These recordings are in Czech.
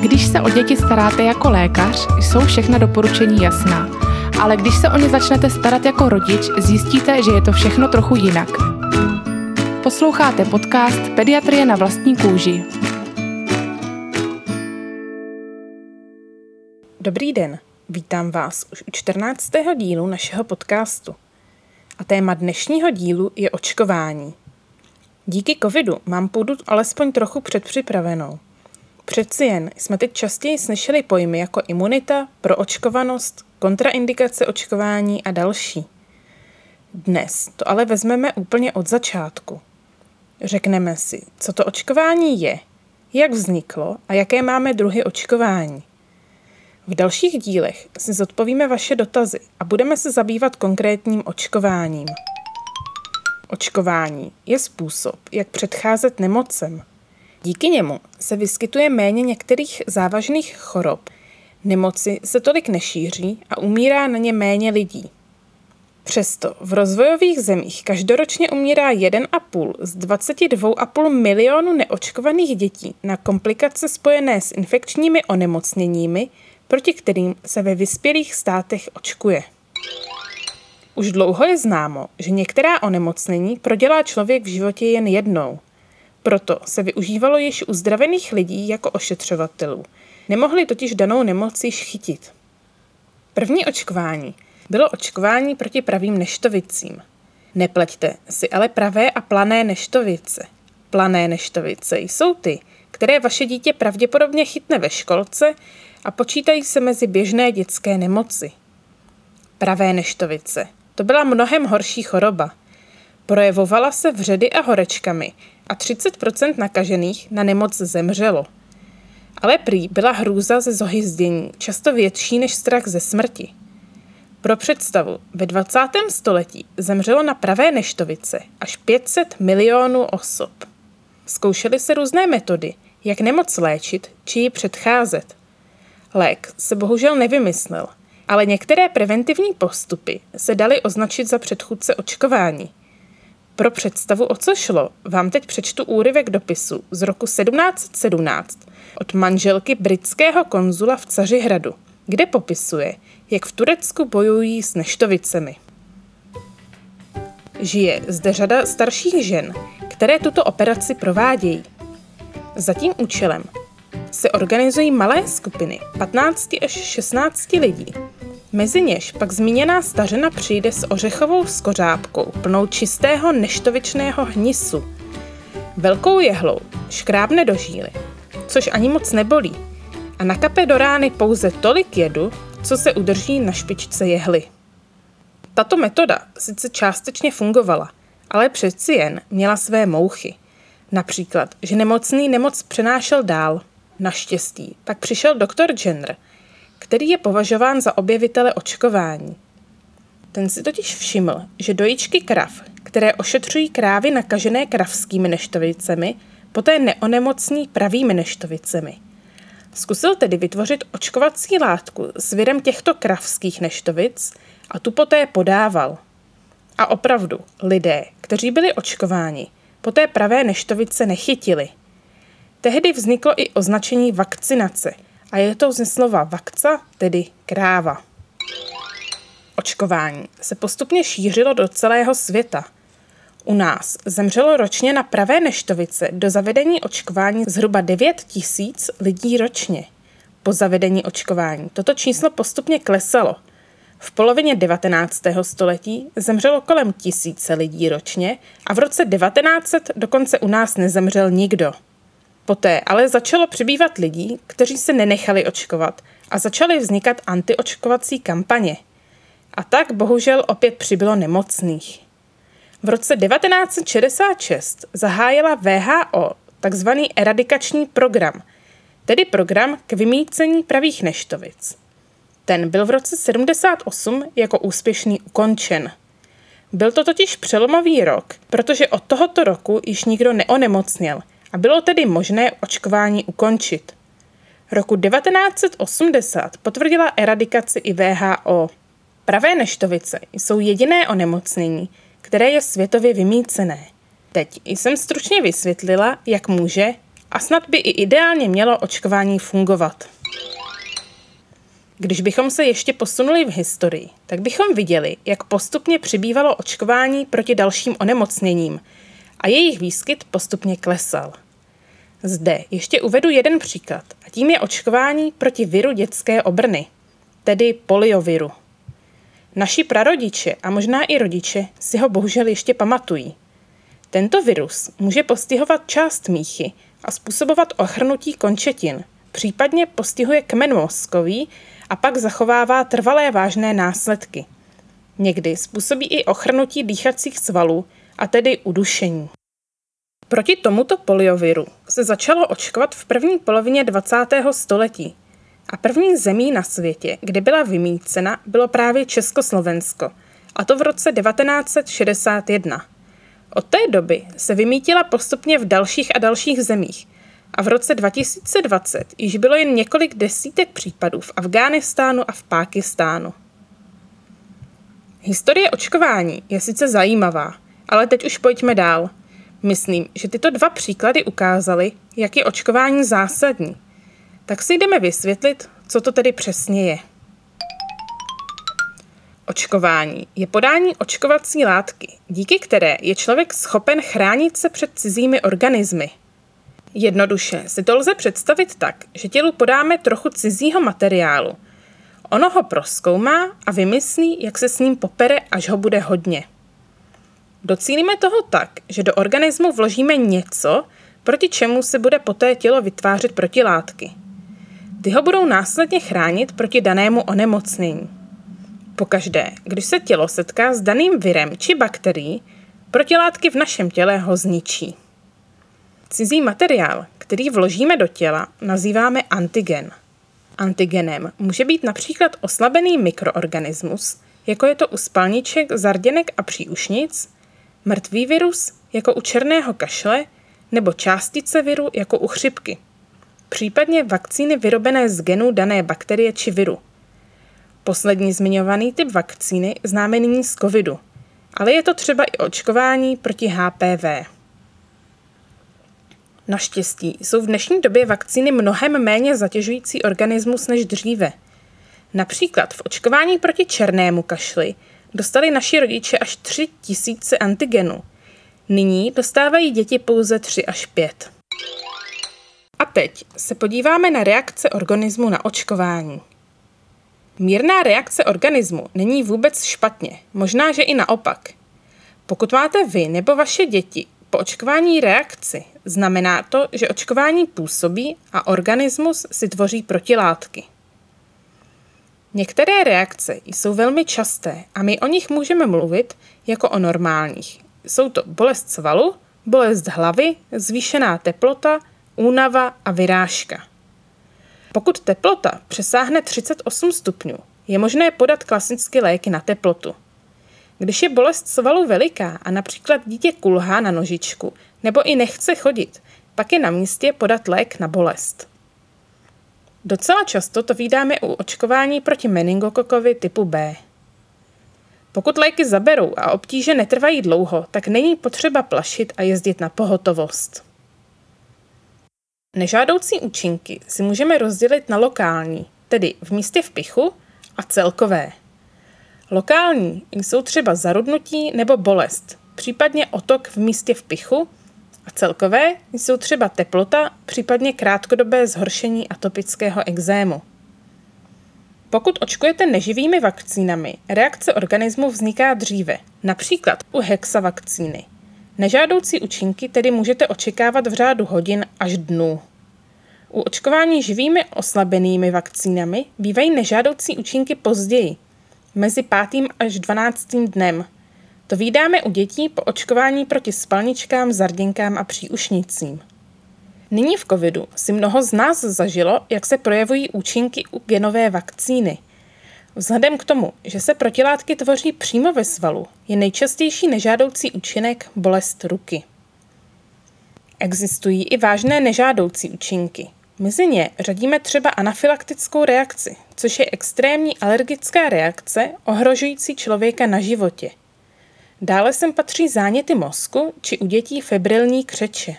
Když se o děti staráte jako lékař, jsou všechna doporučení jasná. Ale když se o ně začnete starat jako rodič, zjistíte, že je to všechno trochu jinak. Posloucháte podcast Pediatrie na vlastní kůži. Dobrý den, vítám vás už u 14. dílu našeho podcastu. A téma dnešního dílu je očkování. Díky covidu mám půdu alespoň trochu předpřipravenou. Přeci jen jsme teď častěji slyšeli pojmy jako imunita, proočkovanost, kontraindikace očkování a další. Dnes to ale vezmeme úplně od začátku. Řekneme si, co to očkování je, jak vzniklo a jaké máme druhy očkování. V dalších dílech si zodpovíme vaše dotazy a budeme se zabývat konkrétním očkováním. Očkování je způsob, jak předcházet nemocem. Díky němu se vyskytuje méně některých závažných chorob, nemoci se tolik nešíří a umírá na ně méně lidí. Přesto v rozvojových zemích každoročně umírá 1,5 z 22,5 milionu neočkovaných dětí na komplikace spojené s infekčními onemocněními, proti kterým se ve vyspělých státech očkuje. Už dlouho je známo, že některá onemocnění prodělá člověk v životě jen jednou. Proto se využívalo již u zdravených lidí jako ošetřovatelů. Nemohli totiž danou nemoc již chytit. První očkování bylo očkování proti pravým neštovicím. Nepleťte si ale pravé a plané neštovice. Plané neštovice jsou ty, které vaše dítě pravděpodobně chytne ve školce a počítají se mezi běžné dětské nemoci. Pravé neštovice to byla mnohem horší choroba. Projevovala se vředy a horečkami a 30% nakažených na nemoc zemřelo. Ale prý byla hrůza ze zohyzdění často větší než strach ze smrti. Pro představu, ve 20. století zemřelo na pravé neštovice až 500 milionů osob. Zkoušely se různé metody, jak nemoc léčit či ji předcházet. Lék se bohužel nevymyslel – ale některé preventivní postupy se daly označit za předchůdce očkování. Pro představu, o co šlo, vám teď přečtu úryvek dopisu z roku 1717 od manželky britského konzula v Cařihradu, kde popisuje, jak v Turecku bojují s neštovicemi. Žije zde řada starších žen, které tuto operaci provádějí. Za tím účelem se organizují malé skupiny 15 až 16 lidí, Mezi něž pak zmíněná stařena přijde s ořechovou skořápkou plnou čistého neštovičného hnisu. Velkou jehlou škrábne do žíly, což ani moc nebolí, a nakape do rány pouze tolik jedu, co se udrží na špičce jehly. Tato metoda sice částečně fungovala, ale přeci jen měla své mouchy. Například, že nemocný nemoc přenášel dál. Naštěstí pak přišel doktor Jenner – který je považován za objevitele očkování. Ten si totiž všiml, že dojičky krav, které ošetřují krávy nakažené kravskými neštovicemi, poté neonemocní pravými neštovicemi. Zkusil tedy vytvořit očkovací látku s virem těchto kravských neštovic a tu poté podával. A opravdu, lidé, kteří byli očkováni, poté pravé neštovice nechytili. Tehdy vzniklo i označení vakcinace – a je to ze slova vakca, tedy kráva. Očkování se postupně šířilo do celého světa. U nás zemřelo ročně na pravé neštovice do zavedení očkování zhruba 9 tisíc lidí ročně. Po zavedení očkování toto číslo postupně klesalo. V polovině 19. století zemřelo kolem tisíce lidí ročně a v roce 1900 dokonce u nás nezemřel nikdo. Poté ale začalo přibývat lidí, kteří se nenechali očkovat a začaly vznikat antiočkovací kampaně. A tak bohužel opět přibylo nemocných. V roce 1966 zahájila VHO takzvaný eradikační program, tedy program k vymícení pravých neštovic. Ten byl v roce 78 jako úspěšný ukončen. Byl to totiž přelomový rok, protože od tohoto roku již nikdo neonemocněl – a bylo tedy možné očkování ukončit. Roku 1980 potvrdila eradikaci i VHO. Pravé neštovice jsou jediné onemocnění, které je světově vymícené. Teď jsem stručně vysvětlila, jak může A snad by i ideálně mělo očkování fungovat. Když bychom se ještě posunuli v historii, tak bychom viděli, jak postupně přibývalo očkování proti dalším onemocněním a jejich výskyt postupně klesal. Zde ještě uvedu jeden příklad a tím je očkování proti viru dětské obrny, tedy polioviru. Naši prarodiče a možná i rodiče si ho bohužel ještě pamatují. Tento virus může postihovat část míchy a způsobovat ochrnutí končetin, případně postihuje kmen mozkový a pak zachovává trvalé vážné následky. Někdy způsobí i ochrnutí dýchacích svalů, a tedy udušení. Proti tomuto polioviru se začalo očkovat v první polovině 20. století a první zemí na světě, kde byla vymícena, bylo právě Československo, a to v roce 1961. Od té doby se vymítila postupně v dalších a dalších zemích a v roce 2020 již bylo jen několik desítek případů v Afghánistánu a v Pákistánu. Historie očkování je sice zajímavá, ale teď už pojďme dál. Myslím, že tyto dva příklady ukázaly, jak je očkování zásadní. Tak si jdeme vysvětlit, co to tedy přesně je. Očkování je podání očkovací látky, díky které je člověk schopen chránit se před cizími organismy. Jednoduše si to lze představit tak, že tělu podáme trochu cizího materiálu. Ono ho proskoumá a vymyslí, jak se s ním popere, až ho bude hodně. Docílíme toho tak, že do organismu vložíme něco, proti čemu se bude poté tělo vytvářet protilátky. Ty ho budou následně chránit proti danému onemocnění. Pokaždé, když se tělo setká s daným virem či bakterií, protilátky v našem těle ho zničí. Cizí materiál, který vložíme do těla, nazýváme antigen. Antigenem může být například oslabený mikroorganismus, jako je to u spalniček, zarděnek a příušnic, mrtvý virus, jako u černého kašle, nebo částice viru, jako u chřipky. Případně vakcíny vyrobené z genů dané bakterie či viru. Poslední zmiňovaný typ vakcíny známe nyní z covidu, ale je to třeba i očkování proti HPV. Naštěstí jsou v dnešní době vakcíny mnohem méně zatěžující organismus než dříve. Například v očkování proti černému kašli dostali naši rodiče až 3 tisíce antigenů. Nyní dostávají děti pouze 3 až 5. A teď se podíváme na reakce organismu na očkování. Mírná reakce organismu není vůbec špatně, možná, že i naopak. Pokud máte vy nebo vaše děti po očkování reakci, znamená to, že očkování působí a organismus si tvoří protilátky. Některé reakce jsou velmi časté a my o nich můžeme mluvit jako o normálních. Jsou to bolest svalu, bolest hlavy, zvýšená teplota, únava a vyrážka. Pokud teplota přesáhne 38 stupňů, je možné podat klasicky léky na teplotu. Když je bolest svalu veliká a například dítě kulhá na nožičku nebo i nechce chodit, pak je na místě podat lék na bolest. Docela často to vydáme u očkování proti meningokokovi typu B. Pokud léky zaberou a obtíže netrvají dlouho, tak není potřeba plašit a jezdit na pohotovost. Nežádoucí účinky si můžeme rozdělit na lokální, tedy v místě vpichu, a celkové. Lokální jsou třeba zarudnutí nebo bolest, případně otok v místě vpichu a celkové jsou třeba teplota, případně krátkodobé zhoršení atopického exému. Pokud očkujete neživými vakcínami, reakce organismu vzniká dříve, například u hexavakcíny. Nežádoucí účinky tedy můžete očekávat v řádu hodin až dnů. U očkování živými oslabenými vakcínami bývají nežádoucí účinky později, mezi 5. až 12. dnem. To vydáme u dětí po očkování proti spalničkám, zarděnkám a příušnicím. Nyní v covidu si mnoho z nás zažilo, jak se projevují účinky u genové vakcíny. Vzhledem k tomu, že se protilátky tvoří přímo ve svalu, je nejčastější nežádoucí účinek bolest ruky. Existují i vážné nežádoucí účinky. Mezi ně řadíme třeba anafylaktickou reakci, což je extrémní alergická reakce ohrožující člověka na životě. Dále sem patří záněty mozku či u dětí febrilní křeče.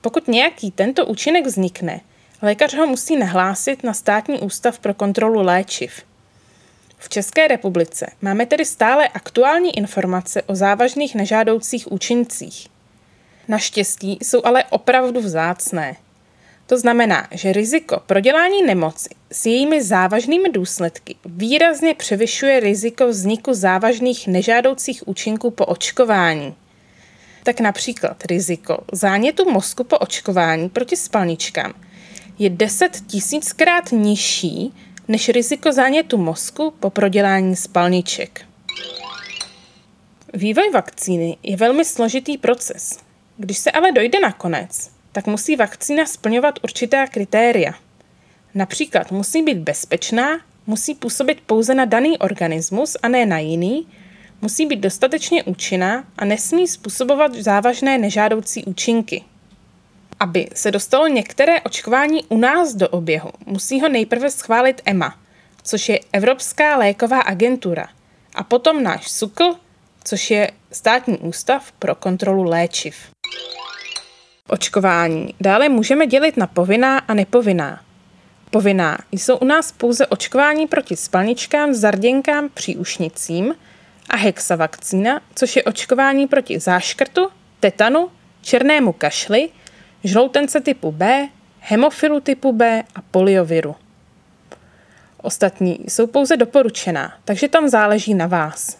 Pokud nějaký tento účinek vznikne, lékař ho musí nahlásit na Státní ústav pro kontrolu léčiv. V České republice máme tedy stále aktuální informace o závažných nežádoucích účincích. Naštěstí jsou ale opravdu vzácné. To znamená, že riziko prodělání nemoci s jejími závažnými důsledky výrazně převyšuje riziko vzniku závažných nežádoucích účinků po očkování. Tak například riziko zánětu mozku po očkování proti spalničkám je 10 tisíckrát nižší než riziko zánětu mozku po prodělání spalniček. Vývoj vakcíny je velmi složitý proces. Když se ale dojde na konec, tak musí vakcína splňovat určitá kritéria. Například musí být bezpečná, musí působit pouze na daný organismus a ne na jiný, musí být dostatečně účinná a nesmí způsobovat závažné nežádoucí účinky. Aby se dostalo některé očkování u nás do oběhu, musí ho nejprve schválit EMA, což je Evropská léková agentura, a potom náš SUKL, což je Státní ústav pro kontrolu léčiv. Očkování dále můžeme dělit na povinná a nepovinná. Povinná jsou u nás pouze očkování proti spalničkám, zarděnkám, příušnicím a hexavakcína, což je očkování proti záškrtu, tetanu, černému kašli, žloutence typu B, hemofilu typu B a polioviru. Ostatní jsou pouze doporučená, takže tam záleží na vás.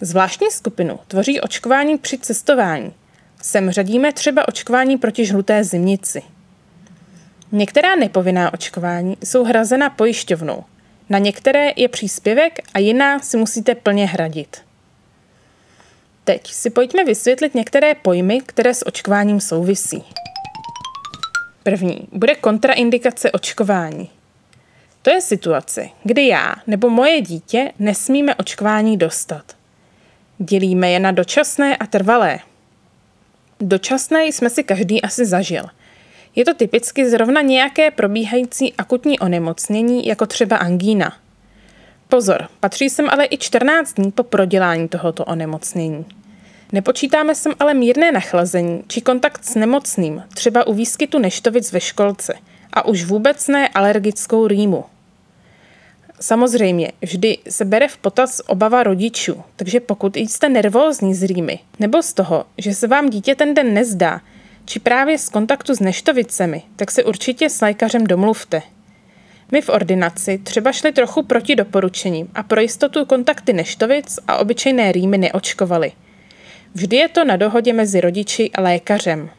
Zvláštní skupinu tvoří očkování při cestování, Sem řadíme třeba očkování proti žluté zimnici. Některá nepovinná očkování jsou hrazena pojišťovnou. Na některé je příspěvek a jiná si musíte plně hradit. Teď si pojďme vysvětlit některé pojmy, které s očkováním souvisí. První bude kontraindikace očkování. To je situace, kdy já nebo moje dítě nesmíme očkování dostat. Dělíme je na dočasné a trvalé – Dočasné jsme si každý asi zažil. Je to typicky zrovna nějaké probíhající akutní onemocnění, jako třeba angína. Pozor, patří sem ale i 14 dní po prodělání tohoto onemocnění. Nepočítáme sem ale mírné nachlazení či kontakt s nemocným, třeba u výskytu neštovic ve školce, a už vůbec ne alergickou rýmu. Samozřejmě, vždy se bere v potaz obava rodičů, takže pokud jste nervózní z rýmy, nebo z toho, že se vám dítě ten den nezdá, či právě z kontaktu s neštovicemi, tak se určitě s lékařem domluvte. My v ordinaci třeba šli trochu proti doporučením a pro jistotu kontakty neštovic a obyčejné rýmy neočkovali. Vždy je to na dohodě mezi rodiči a lékařem.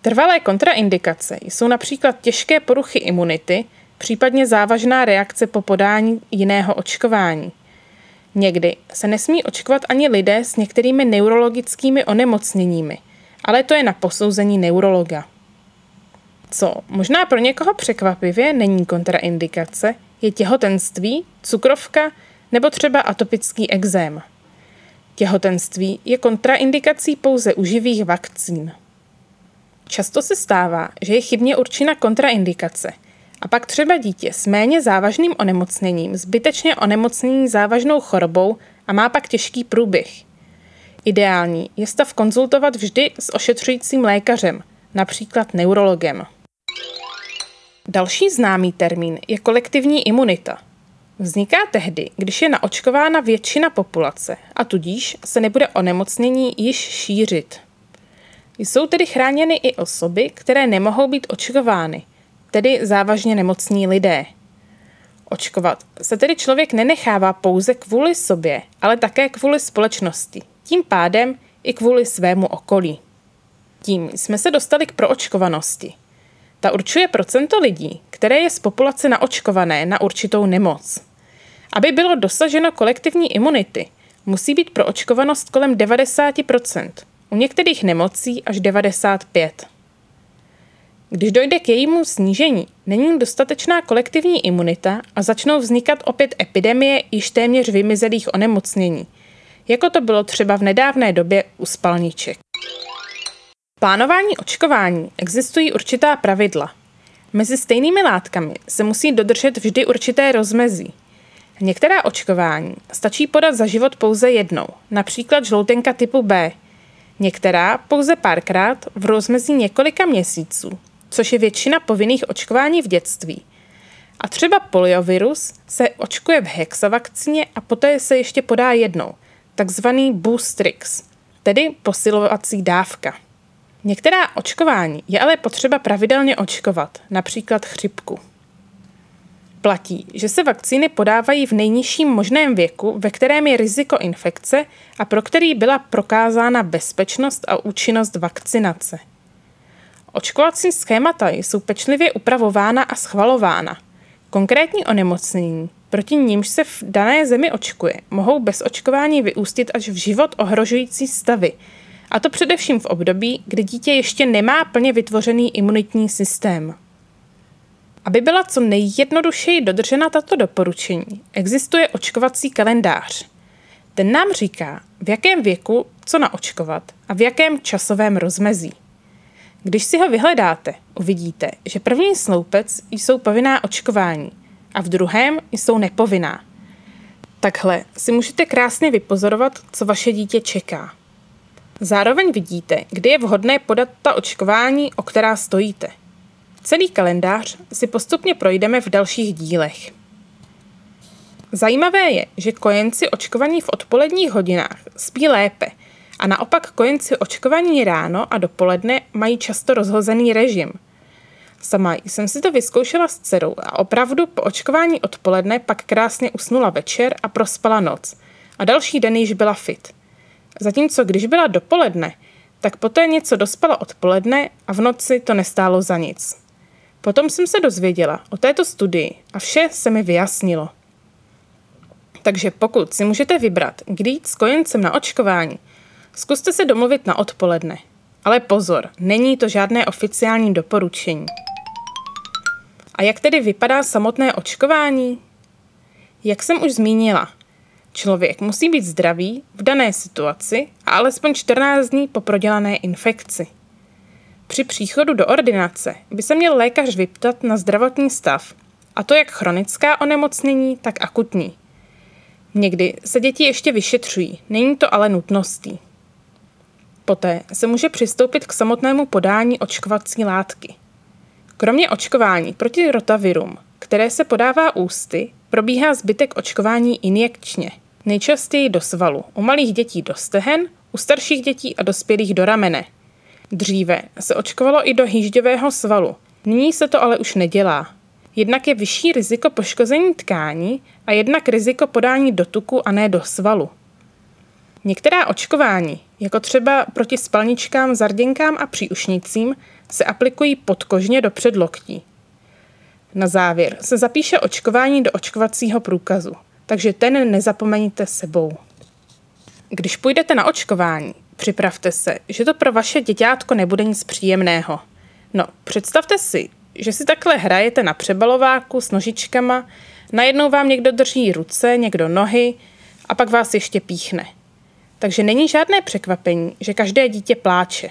Trvalé kontraindikace jsou například těžké poruchy imunity, případně závažná reakce po podání jiného očkování. Někdy se nesmí očkovat ani lidé s některými neurologickými onemocněními, ale to je na posouzení neurologa. Co možná pro někoho překvapivě není kontraindikace, je těhotenství, cukrovka nebo třeba atopický exém. Těhotenství je kontraindikací pouze u živých vakcín. Často se stává, že je chybně určena kontraindikace – a pak třeba dítě s méně závažným onemocněním zbytečně onemocnění závažnou chorobou a má pak těžký průběh. Ideální je stav konzultovat vždy s ošetřujícím lékařem, například neurologem. Další známý termín je kolektivní imunita. Vzniká tehdy, když je naočkována většina populace a tudíž se nebude onemocnění již šířit. Jsou tedy chráněny i osoby, které nemohou být očkovány – tedy závažně nemocní lidé. Očkovat se tedy člověk nenechává pouze kvůli sobě, ale také kvůli společnosti, tím pádem i kvůli svému okolí. Tím jsme se dostali k proočkovanosti. Ta určuje procento lidí, které je z populace naočkované na určitou nemoc. Aby bylo dosaženo kolektivní imunity, musí být proočkovanost kolem 90%, u některých nemocí až 95%. Když dojde k jejímu snížení, není dostatečná kolektivní imunita a začnou vznikat opět epidemie již téměř vymizelých onemocnění, jako to bylo třeba v nedávné době u spalniček. Plánování očkování existují určitá pravidla. Mezi stejnými látkami se musí dodržet vždy určité rozmezí. Některá očkování stačí podat za život pouze jednou, například žloutenka typu B. Některá pouze párkrát v rozmezí několika měsíců, což je většina povinných očkování v dětství. A třeba poliovirus se očkuje v hexavakcíně a poté se ještě podá jednou, takzvaný boostrix, tedy posilovací dávka. Některá očkování je ale potřeba pravidelně očkovat, například chřipku. Platí, že se vakcíny podávají v nejnižším možném věku, ve kterém je riziko infekce a pro který byla prokázána bezpečnost a účinnost vakcinace. Očkovací schémata jsou pečlivě upravována a schvalována. Konkrétní onemocnění, proti nímž se v dané zemi očkuje, mohou bez očkování vyústit až v život ohrožující stavy, a to především v období, kdy dítě ještě nemá plně vytvořený imunitní systém. Aby byla co nejjednodušeji dodržena tato doporučení, existuje očkovací kalendář. Ten nám říká, v jakém věku co naočkovat a v jakém časovém rozmezí. Když si ho vyhledáte, uvidíte, že první sloupec jsou povinná očkování a v druhém jsou nepovinná. Takhle si můžete krásně vypozorovat, co vaše dítě čeká. Zároveň vidíte, kdy je vhodné podat ta očkování, o která stojíte. Celý kalendář si postupně projdeme v dalších dílech. Zajímavé je, že kojenci očkovaní v odpoledních hodinách spí lépe a naopak kojenci očkovaní ráno a dopoledne mají často rozhozený režim. Sama jsem si to vyzkoušela s dcerou a opravdu po očkování odpoledne pak krásně usnula večer a prospala noc a další den již byla fit. Zatímco když byla dopoledne, tak poté něco dospala odpoledne a v noci to nestálo za nic. Potom jsem se dozvěděla o této studii a vše se mi vyjasnilo. Takže pokud si můžete vybrat, kdy jít s kojencem na očkování, zkuste se domluvit na odpoledne. Ale pozor, není to žádné oficiální doporučení. A jak tedy vypadá samotné očkování? Jak jsem už zmínila, člověk musí být zdravý v dané situaci a alespoň 14 dní po prodělané infekci. Při příchodu do ordinace by se měl lékař vyptat na zdravotní stav, a to jak chronická onemocnění, tak akutní. Někdy se děti ještě vyšetřují, není to ale nutností. Poté se může přistoupit k samotnému podání očkovací látky. Kromě očkování proti rotavirům, které se podává ústy, probíhá zbytek očkování injekčně, nejčastěji do svalu, u malých dětí do stehen, u starších dětí a dospělých do ramene – Dříve se očkovalo i do hýžďového svalu, nyní se to ale už nedělá. Jednak je vyšší riziko poškození tkání a jednak riziko podání do tuku a ne do svalu. Některá očkování, jako třeba proti spalničkám, zarděnkám a příušnicím, se aplikují podkožně do předloktí. Na závěr se zapíše očkování do očkovacího průkazu, takže ten nezapomeňte sebou. Když půjdete na očkování, Připravte se, že to pro vaše děťátko nebude nic příjemného. No, představte si, že si takhle hrajete na přebalováku s nožičkama, najednou vám někdo drží ruce, někdo nohy a pak vás ještě píchne. Takže není žádné překvapení, že každé dítě pláče.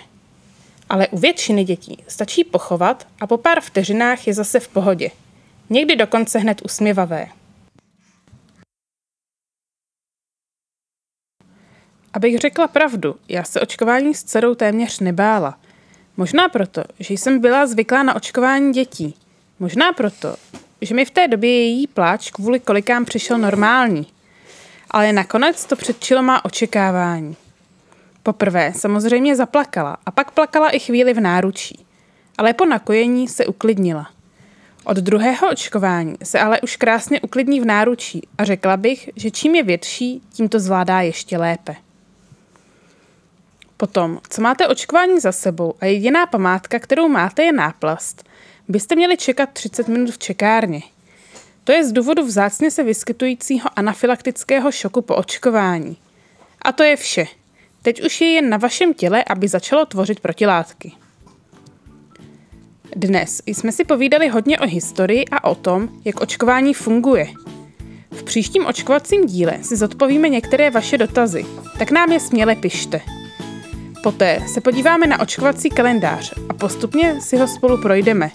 Ale u většiny dětí stačí pochovat a po pár vteřinách je zase v pohodě. Někdy dokonce hned usměvavé. Abych řekla pravdu, já se očkování s dcerou téměř nebála. Možná proto, že jsem byla zvyklá na očkování dětí. Možná proto, že mi v té době její pláč kvůli kolikám přišel normální. Ale nakonec to předčilo má očekávání. Poprvé samozřejmě zaplakala a pak plakala i chvíli v náručí. Ale po nakojení se uklidnila. Od druhého očkování se ale už krásně uklidní v náručí a řekla bych, že čím je větší, tím to zvládá ještě lépe. Potom, co máte očkování za sebou a jediná památka, kterou máte, je náplast, byste měli čekat 30 minut v čekárně. To je z důvodu vzácně se vyskytujícího anafylaktického šoku po očkování. A to je vše. Teď už je jen na vašem těle, aby začalo tvořit protilátky. Dnes jsme si povídali hodně o historii a o tom, jak očkování funguje. V příštím očkovacím díle si zodpovíme některé vaše dotazy, tak nám je směle pište. Poté se podíváme na očkovací kalendář a postupně si ho spolu projdeme.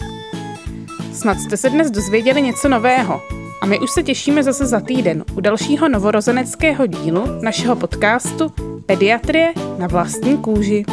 Snad jste se dnes dozvěděli něco nového a my už se těšíme zase za týden u dalšího novorozeneckého dílu našeho podcastu Pediatrie na vlastní kůži.